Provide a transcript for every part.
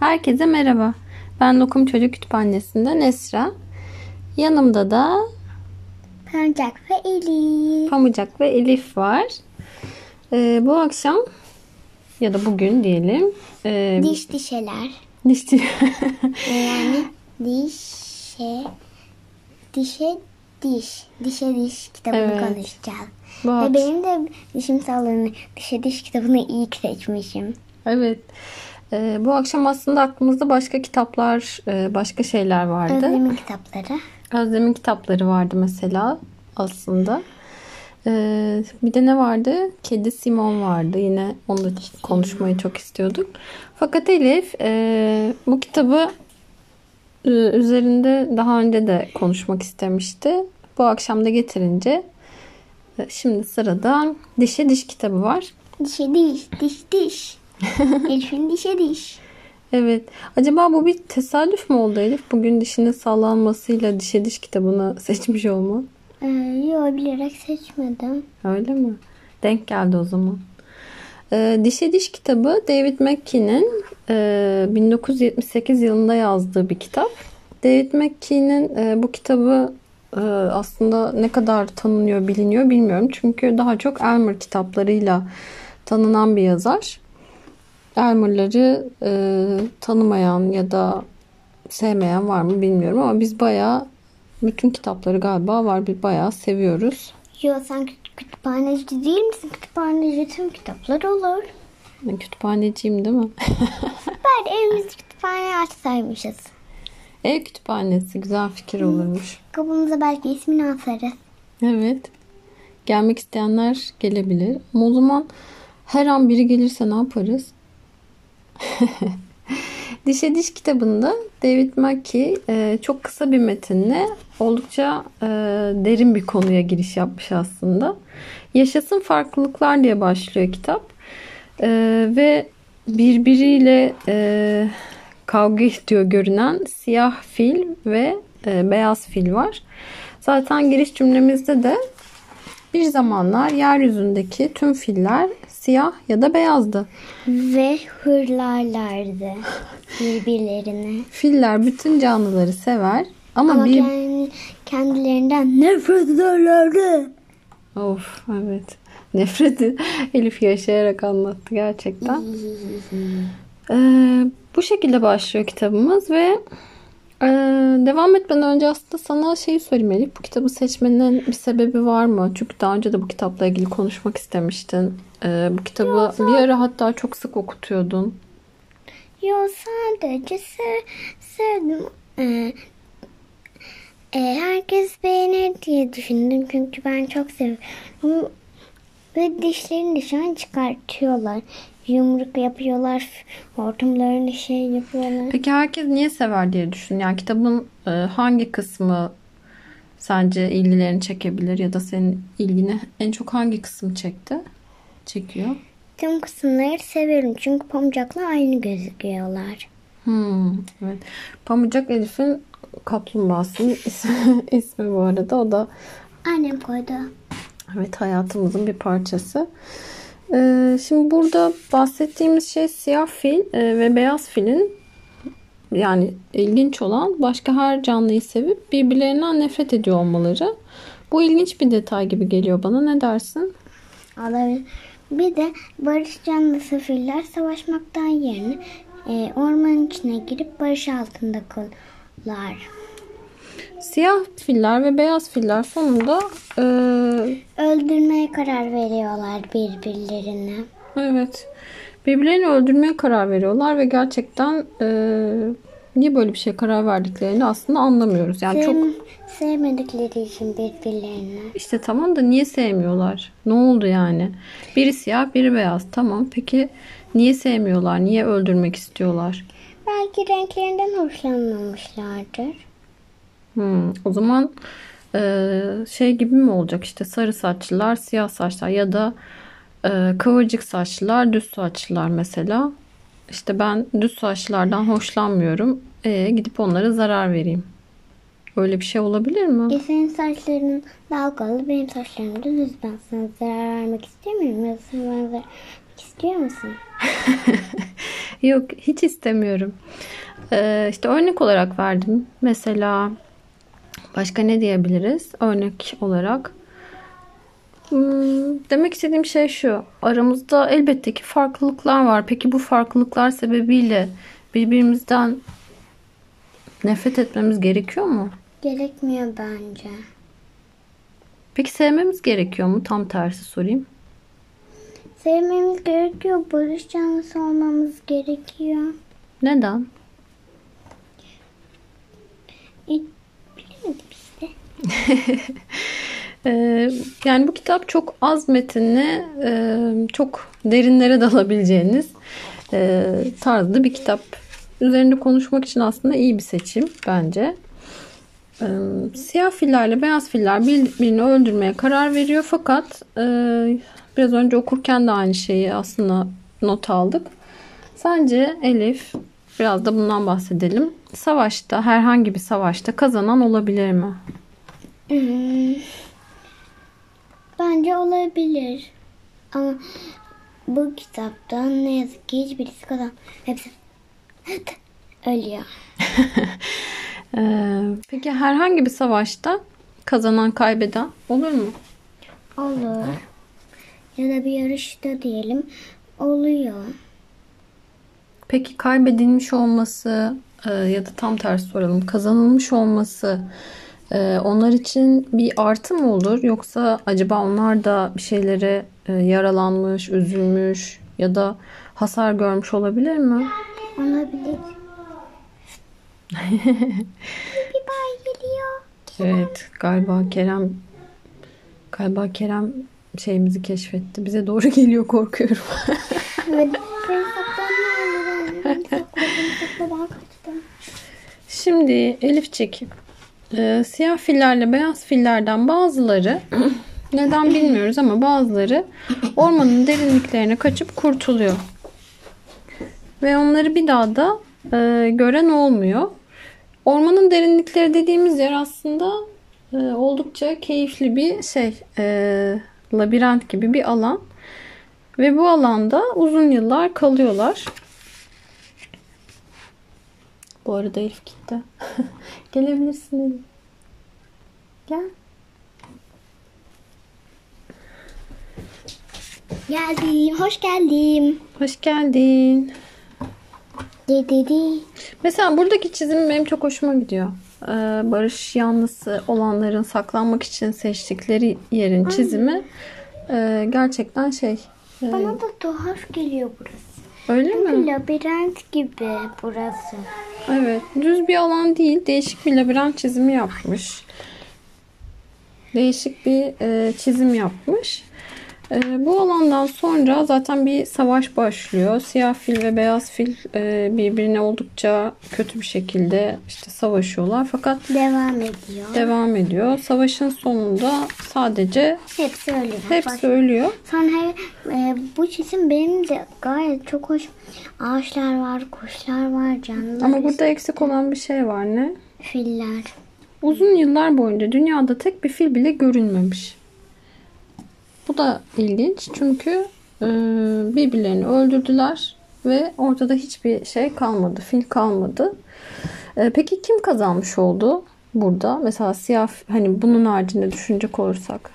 Herkese merhaba. Ben Lokum Çocuk Kütüphanesi'nden Esra. Yanımda da Pancak ve Elif. Pamucak ve Elif var. Ee, bu akşam ya da bugün diyelim. E, Diş dişeler. dişçi- E, Yani dişe dişe diş. Dişe diş kitabını Evet. konuşacağız. bu Ve akşam- benim de dişim sallanıyor. Dişe diş kitabını iyi seçmişim. Evet. Ee, bu akşam aslında aklımızda başka kitaplar, e, başka şeyler vardı. Özlem'in kitapları. Özlem'in kitapları vardı mesela aslında. Ee, bir de ne vardı? Kedi Simon vardı. Yine onu da konuşmayı çok istiyorduk. Fakat Elif e, bu kitabı e, üzerinde daha önce de konuşmak istemişti. Bu akşam da getirince e, şimdi sırada Dişe Diş kitabı var. Dişe diş, diş diş. Elif'in dişe diş. Evet. Acaba bu bir tesadüf mü oldu Elif? Bugün dişinin sallanmasıyla Dişe Diş kitabını seçmiş olma. Ee, yo bilerek seçmedim. Öyle mi? Denk geldi o zaman. Ee, Dişe Diş kitabı David McKee'nin e, 1978 yılında yazdığı bir kitap. David McKee'nin e, bu kitabı e, aslında ne kadar tanınıyor biliniyor bilmiyorum. Çünkü daha çok Elmer kitaplarıyla tanınan bir yazar. Elmer'ları e, tanımayan ya da sevmeyen var mı bilmiyorum ama biz bayağı bütün kitapları galiba var bir bayağı seviyoruz. Yo sen küt- kütüphaneci değil misin? Kütüphaneci tüm kitaplar olur. Ben Kütüphaneciyim değil mi? Bari evimizde kütüphane açsaymışız. Ev kütüphanesi güzel fikir olurmuş. Kapımıza belki ismini asarız. Evet. Gelmek isteyenler gelebilir. Ama o zaman her an biri gelirse ne yaparız? Dişe Diş kitabında David Mackey e, çok kısa bir metinle oldukça e, derin bir konuya giriş yapmış aslında. Yaşasın farklılıklar diye başlıyor kitap. E, ve birbiriyle kavga ediyor görünen siyah fil ve beyaz fil var. Zaten giriş cümlemizde de bir zamanlar yeryüzündeki tüm filler siyah ya da beyazdı. Ve hırlarlardı birbirlerine. Filler bütün canlıları sever ama, Ama bir kendi, kendilerinden nefret ederlerdi. of evet nefreti Elif yaşayarak anlattı gerçekten. Ee, bu şekilde başlıyor kitabımız ve e, devam etmeden önce aslında sana şeyi sorayım Elif. Bu kitabı seçmenin bir sebebi var mı? Çünkü daha önce de bu kitapla ilgili konuşmak istemiştin. Ee, bu kitabı bir ara hatta çok sık okutuyordun. Yo sadece sev, sevdim. Ee, e, herkes beğenir diye düşündüm. Çünkü ben çok seviyorum. Ve dişlerini dışına çıkartıyorlar. Yumruk yapıyorlar. Hortumlarını şey yapıyorlar. Peki herkes niye sever diye düşün. Yani kitabın e, hangi kısmı sence ilgilerini çekebilir ya da senin ilgini en çok hangi kısım çekti? Çekiyor. Tüm kısımları severim. Çünkü pamukla aynı gözüküyorlar. Hmm, evet. Pamucak Elif'in kaplumbağasının ismi, ismi bu arada. O da Annem koydu. evet hayatımızın bir parçası. Ee, şimdi burada bahsettiğimiz şey siyah fil e, ve beyaz filin yani ilginç olan başka her canlıyı sevip birbirlerinden nefret ediyor olmaları. Bu ilginç bir detay gibi geliyor bana. Ne dersin? Olabilir. Bir de barış canlısı filler savaşmaktan yerine e, ormanın içine girip barış altında kalırlar. Siyah filler ve beyaz filler sonunda e, Öldürmeye karar veriyorlar birbirlerini. Evet. Birbirlerini öldürmeye karar veriyorlar ve gerçekten e, niye böyle bir şeye karar verdiklerini aslında anlamıyoruz. Yani çok Sev- sevmedikleri için birbirlerini. işte tamam da niye sevmiyorlar? Ne oldu yani? Biri siyah, biri beyaz. Tamam. Peki niye sevmiyorlar? Niye öldürmek istiyorlar? Belki renklerinden hoşlanmamışlardır. Hmm, o zaman e, şey gibi mi olacak işte sarı saçlılar, siyah saçlar ya da e, kıvırcık saçlılar, düz saçlılar mesela. İşte ben düz saçlılardan hoşlanmıyorum. E, gidip onlara zarar vereyim. Öyle bir şey olabilir mi? E senin saçların dalgalı, benim saçlarım da düz. Ben sana zarar vermek istemiyorum. Ya sen bana zarar istiyor musun? Yok hiç istemiyorum. Ee, işte örnek olarak verdim. Mesela başka ne diyebiliriz? Örnek olarak. Hmm, demek istediğim şey şu. Aramızda elbette ki farklılıklar var. Peki bu farklılıklar sebebiyle birbirimizden nefret etmemiz gerekiyor mu? Gerekmiyor bence. Peki sevmemiz gerekiyor mu? Tam tersi sorayım. Sevmemiz gerekiyor. Barış canlısı olmamız gerekiyor. Neden? Hiç bilemedim işte. Ee, yani bu kitap çok az metinli, e, çok derinlere dalabileceğiniz e, tarzda bir kitap. Üzerinde konuşmak için aslında iyi bir seçim bence. Ee, siyah fillerle beyaz filler birbirini öldürmeye karar veriyor fakat e, biraz önce okurken de aynı şeyi aslında not aldık. Sence Elif biraz da bundan bahsedelim. Savaşta herhangi bir savaşta kazanan olabilir mi? Hmm. Bence olabilir. Ama bu kitapta ne yazık ki hiçbirisi kazan. Hepsi ölüyor. Ee, peki herhangi bir savaşta kazanan kaybeden olur mu? Olur. Ya da bir yarışta diyelim oluyor. Peki kaybedilmiş olması e, ya da tam tersi soralım kazanılmış olması e, onlar için bir artı mı olur yoksa acaba onlar da bir şeylere e, yaralanmış, üzülmüş ya da hasar görmüş olabilir mi? Olabilir. bir bay geliyor. Evet galiba Kerem galiba Kerem şeyimizi keşfetti. Bize doğru geliyor korkuyorum. Evet. Şimdi Elifçik e, siyah fillerle beyaz fillerden bazıları neden bilmiyoruz ama bazıları ormanın derinliklerine kaçıp kurtuluyor. Ve onları bir daha da e, gören olmuyor. Ormanın derinlikleri dediğimiz yer aslında e, oldukça keyifli bir şey. E, labirent gibi bir alan. Ve bu alanda uzun yıllar kalıyorlar. Bu arada Elif gitti. Gelebilirsin Elif. Gel. Geldim. Hoş geldim. Hoş geldin. Di di di. Mesela buradaki çizim benim çok hoşuma gidiyor. Ee, barış yanlısı olanların saklanmak için seçtikleri yerin çizimi e, gerçekten şey. e, Bana da tuhaf geliyor burası. Öyle mi? labirent gibi burası. Evet. Düz bir alan değil. Değişik bir labirent çizimi yapmış. Değişik bir e, çizim yapmış. E, bu alandan sonra zaten bir savaş başlıyor. Siyah fil ve beyaz fil e, birbirine oldukça kötü bir şekilde işte savaşıyorlar. Fakat Devam ediyor. devam ediyor. Savaşın sonunda sadece Hepsi ölüyor. hepsi ölüyor. Sonra e, bu çizim benim de gayet çok hoş. Ağaçlar var, kuşlar var, canlılar. Ama burada eksik olan bir şey var ne? filler. Uzun yıllar boyunca dünyada tek bir fil bile görülmemiş. Bu da ilginç çünkü e, birbirlerini öldürdüler ve ortada hiçbir şey kalmadı, fil kalmadı. E, peki kim kazanmış oldu burada? Mesela siyah hani bunun haricinde düşünecek olursak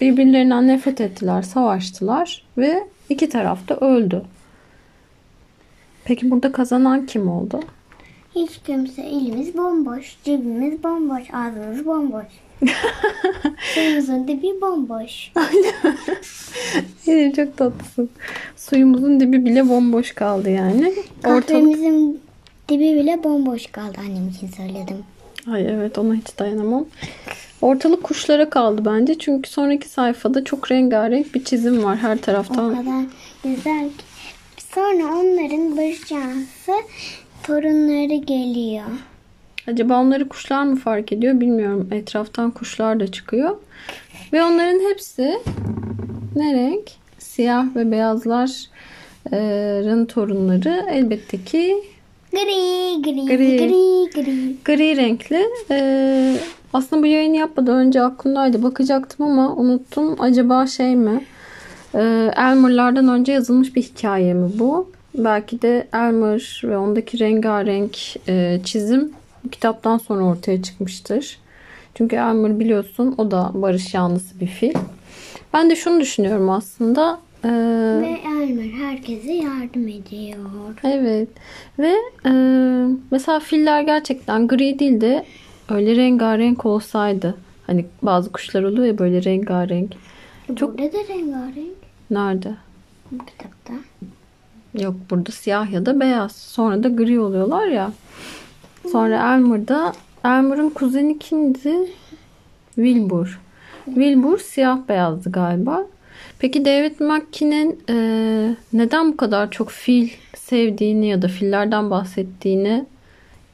birbirlerinden nefret ettiler, savaştılar ve iki taraf da öldü. Peki burada kazanan kim oldu? Hiç kimse elimiz bomboş, cebimiz bomboş, ağzımız bomboş. Suyumuzun dibi bomboş. İyi, çok tatlısın. Suyumuzun dibi bile bomboş kaldı yani. Ortalık... Kahvemizin dibi bile bomboş kaldı annem için söyledim. Ay evet ona hiç dayanamam. Ortalık kuşlara kaldı bence. Çünkü sonraki sayfada çok rengarenk bir çizim var her O taraftan. kadar güzel ki. Sonra onların canlısı torunları geliyor. Acaba onları kuşlar mı fark ediyor bilmiyorum. Etraftan kuşlar da çıkıyor. Ve onların hepsi ne renk? Siyah ve beyazların torunları elbette ki Gri gri Gri. gri gri. gri renkli. Ee, aslında bu yayını yapmadan önce aklımdaydı. Bakacaktım ama unuttum. Acaba şey mi? Ee, Elmer'lardan önce yazılmış bir hikaye mi bu? Belki de Elmer ve ondaki rengarenk e, çizim bu kitaptan sonra ortaya çıkmıştır. Çünkü Elmer biliyorsun o da barış yanlısı bir fil. Ben de şunu düşünüyorum aslında. e, Ve Elmer herkese yardım ediyor. Evet ve e, mesela filler gerçekten gri değil de öyle rengarenk olsaydı. Hani bazı kuşlar oluyor ya böyle rengarenk. Çok- Burada da rengarenk Nerede? bu kitapta. Yok burada siyah ya da beyaz. Sonra da gri oluyorlar ya. Sonra Elmer'da Elmer'ın kuzeni kimdi? Wilbur. Wilbur siyah beyazdı galiba. Peki David McKee'nin e, neden bu kadar çok fil sevdiğini ya da fillerden bahsettiğini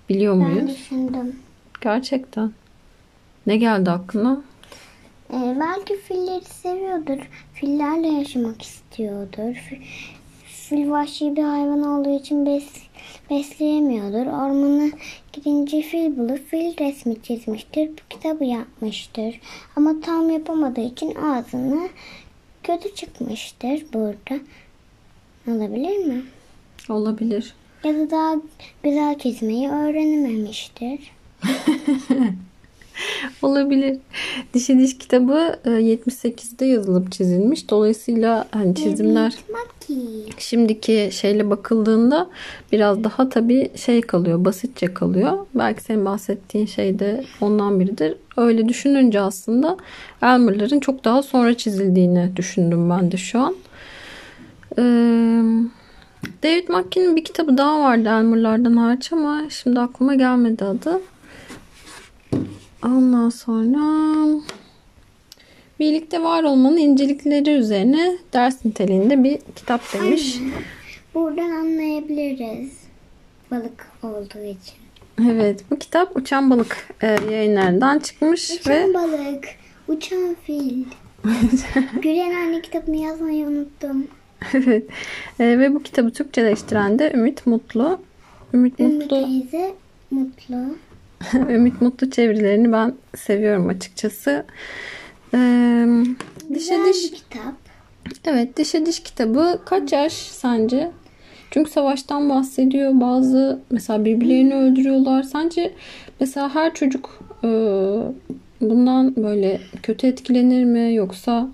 biliyor Ben muyuz? düşündüm. Gerçekten. Ne geldi aklına? Ee, belki filleri seviyordur. Fillerle yaşamak istiyordur. Fi- Fil vahşi bir hayvan olduğu için bes, besleyemiyordur. Ormana gidince fil bulup fil resmi çizmiştir. Bu kitabı yapmıştır. Ama tam yapamadığı için ağzını kötü çıkmıştır burada. Olabilir mi? Olabilir. Ya da daha güzel çizmeyi öğrenememiştir. Olabilir. Dişi Diş kitabı e, 78'de yazılıp çizilmiş. Dolayısıyla hani çizimler Maki. Şimdiki şeyle bakıldığında biraz daha tabii şey kalıyor, basitçe kalıyor. Belki senin bahsettiğin şey de ondan biridir. Öyle düşününce aslında Elmer'ların çok daha sonra çizildiğini düşündüm ben de şu an. Ee, David McKee'nin bir kitabı daha vardı Elmer'lardan hariç ama şimdi aklıma gelmedi adı. Ondan sonra birlikte var olmanın incelikleri üzerine ders niteliğinde bir kitap demiş. Buradan anlayabiliriz. Balık olduğu için. Evet bu kitap Uçan Balık e, yayınlarından çıkmış Uçan ve balık, uçan fil. Gülen anne kitabını yazmayı unuttum. evet E, ve bu kitabı Türkçeleştiren de Ümit Mutlu. Ümit Ümmü Mutlu teyze mutlu. Ümit Mutlu çevirilerini ben seviyorum açıkçası. Ee, dişe Güzel diş kitap. Evet, dişe diş kitabı kaç yaş sence? Çünkü savaştan bahsediyor. Bazı mesela birbirlerini öldürüyorlar. Sence mesela her çocuk e, bundan böyle kötü etkilenir mi yoksa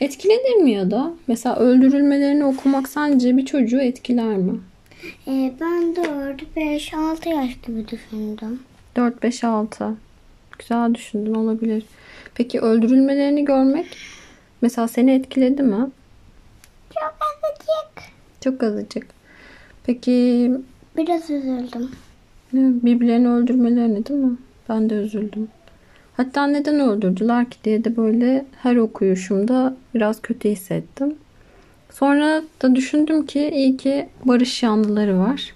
etkilenir mi ya da mesela öldürülmelerini okumak sence bir çocuğu etkiler mi? Ee, ben 4, 5, 6 yaş gibi düşündüm. 4 5 6. Güzel düşündün olabilir. Peki öldürülmelerini görmek mesela seni etkiledi mi? Çok azıcık. Çok azıcık. Peki Biraz üzüldüm. Birbirlerini öldürmelerini değil mi? Ben de üzüldüm. Hatta neden öldürdüler ki diye de böyle her okuyuşumda biraz kötü hissettim. Sonra da düşündüm ki iyi ki barış yanlıları var.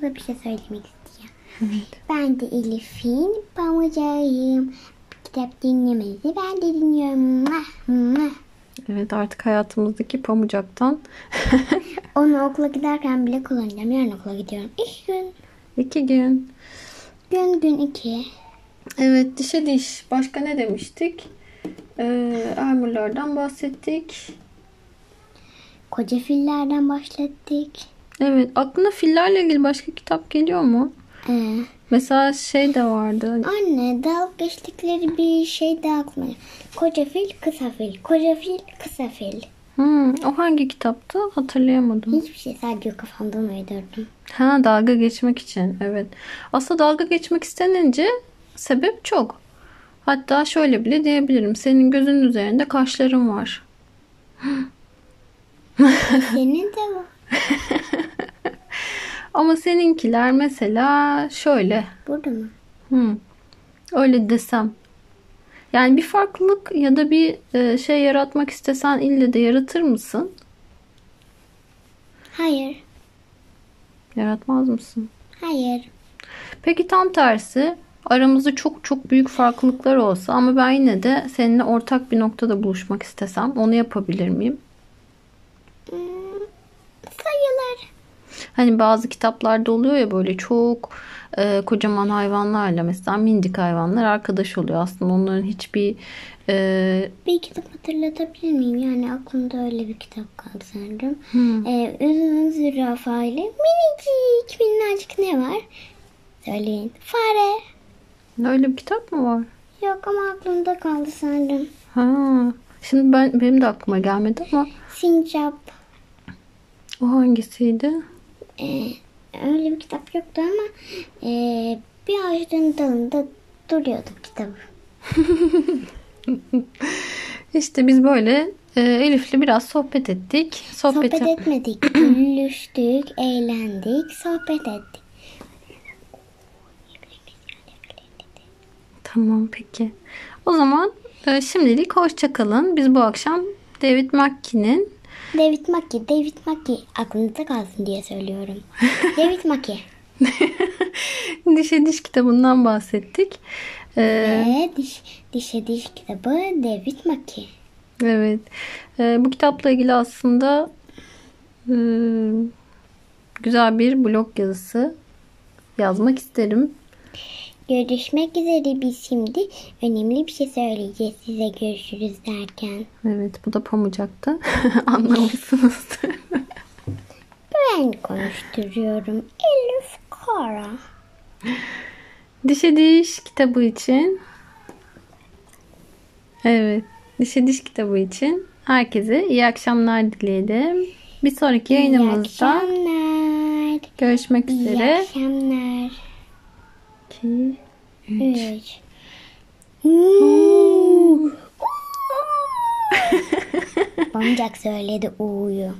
Burada bir şey söylemek istiyorum. Ben de Elif'in pamucağıyım. Kitap dinlemenizi ben de dinliyorum. Evet artık hayatımızdaki pamucaktan Onu okula giderken bile kullanacağım. Yarın okula gidiyorum. İki gün. iki gün. Gün gün iki. Evet dişe diş. Başka ne demiştik? Ee, Elmer'lardan bahsettik. Koca fillerden başlattık. Evet aklına fillerle ilgili başka kitap geliyor mu? Ee, Mesela şey de vardı. anne dalga geçtikleri bir şey daha aklıma. Koca fil, kısa fil. Koca fil, kısa fil. Hmm, o hangi kitaptı? Hatırlayamadım. Hiçbir şey sadece kafamdan uydurdum. Ha dalga geçmek için. Evet. Aslında dalga geçmek istenince sebep çok. Hatta şöyle bile diyebilirim. Senin gözünün üzerinde kaşların var. Senin de var. Ama seninkiler mesela şöyle. Burada mı? Hmm, öyle desem. Yani bir farklılık ya da bir e, şey yaratmak istesen ille de yaratır mısın? Hayır. Yaratmaz mısın? Hayır. Peki tam tersi aramızda çok çok büyük farklılıklar olsa ama ben yine de seninle ortak bir noktada buluşmak istesem onu yapabilir miyim? Hmm, sayılır. Hani bazı kitaplarda oluyor ya böyle çok e, kocaman hayvanlarla mesela minicik hayvanlar arkadaş oluyor. Aslında onların hiçbir e, Bir kitap hatırlatabilir miyim? Yani aklımda öyle bir kitap kaldı sanırım. Hmm. Uzun zürafa ile minicik minnacık ne var? Söyleyin. Fare. öyle bir kitap mı var? Yok ama aklımda kaldı sanırım. Ha. Şimdi ben benim de aklıma gelmedi ama Sincap. o hangisiydi? Ee, öyle bir kitap yoktu ama e, bir ağacın dalında duruyordu kitabı. İşte biz böyle e, Elif'le biraz sohbet ettik. Sohbeti... Sohbet etmedik. Gülüştük, eğlendik, sohbet ettik. Tamam peki. O zaman e, şimdilik hoşça kalın. Biz bu akşam David McKee'nin David Mackie, David Mackie aklınızda kalsın diye söylüyorum. David Mackie. Dişe Diş kitabından bahsettik. E, Ve diş, dişe diş kitabı David Mackie. evet. E, bu kitapla ilgili aslında e, güzel bir blog yazısı yazmak isterim. Görüşmek üzere biz şimdi önemli bir şey söyleyeceğiz size görüşürüz derken. Evet bu da Pamucak'ta. Anlamışsınızdır. Ben konuşturuyorum. Elif Kara. Dişe Diş kitabı için Evet. Dişe Diş kitabı için herkese iyi akşamlar dileyelim. Bir sonraki İyi yayınımızda görüşmek İyi üzere. akşamlar. İki, Üç. Pamucak söyledi uyu.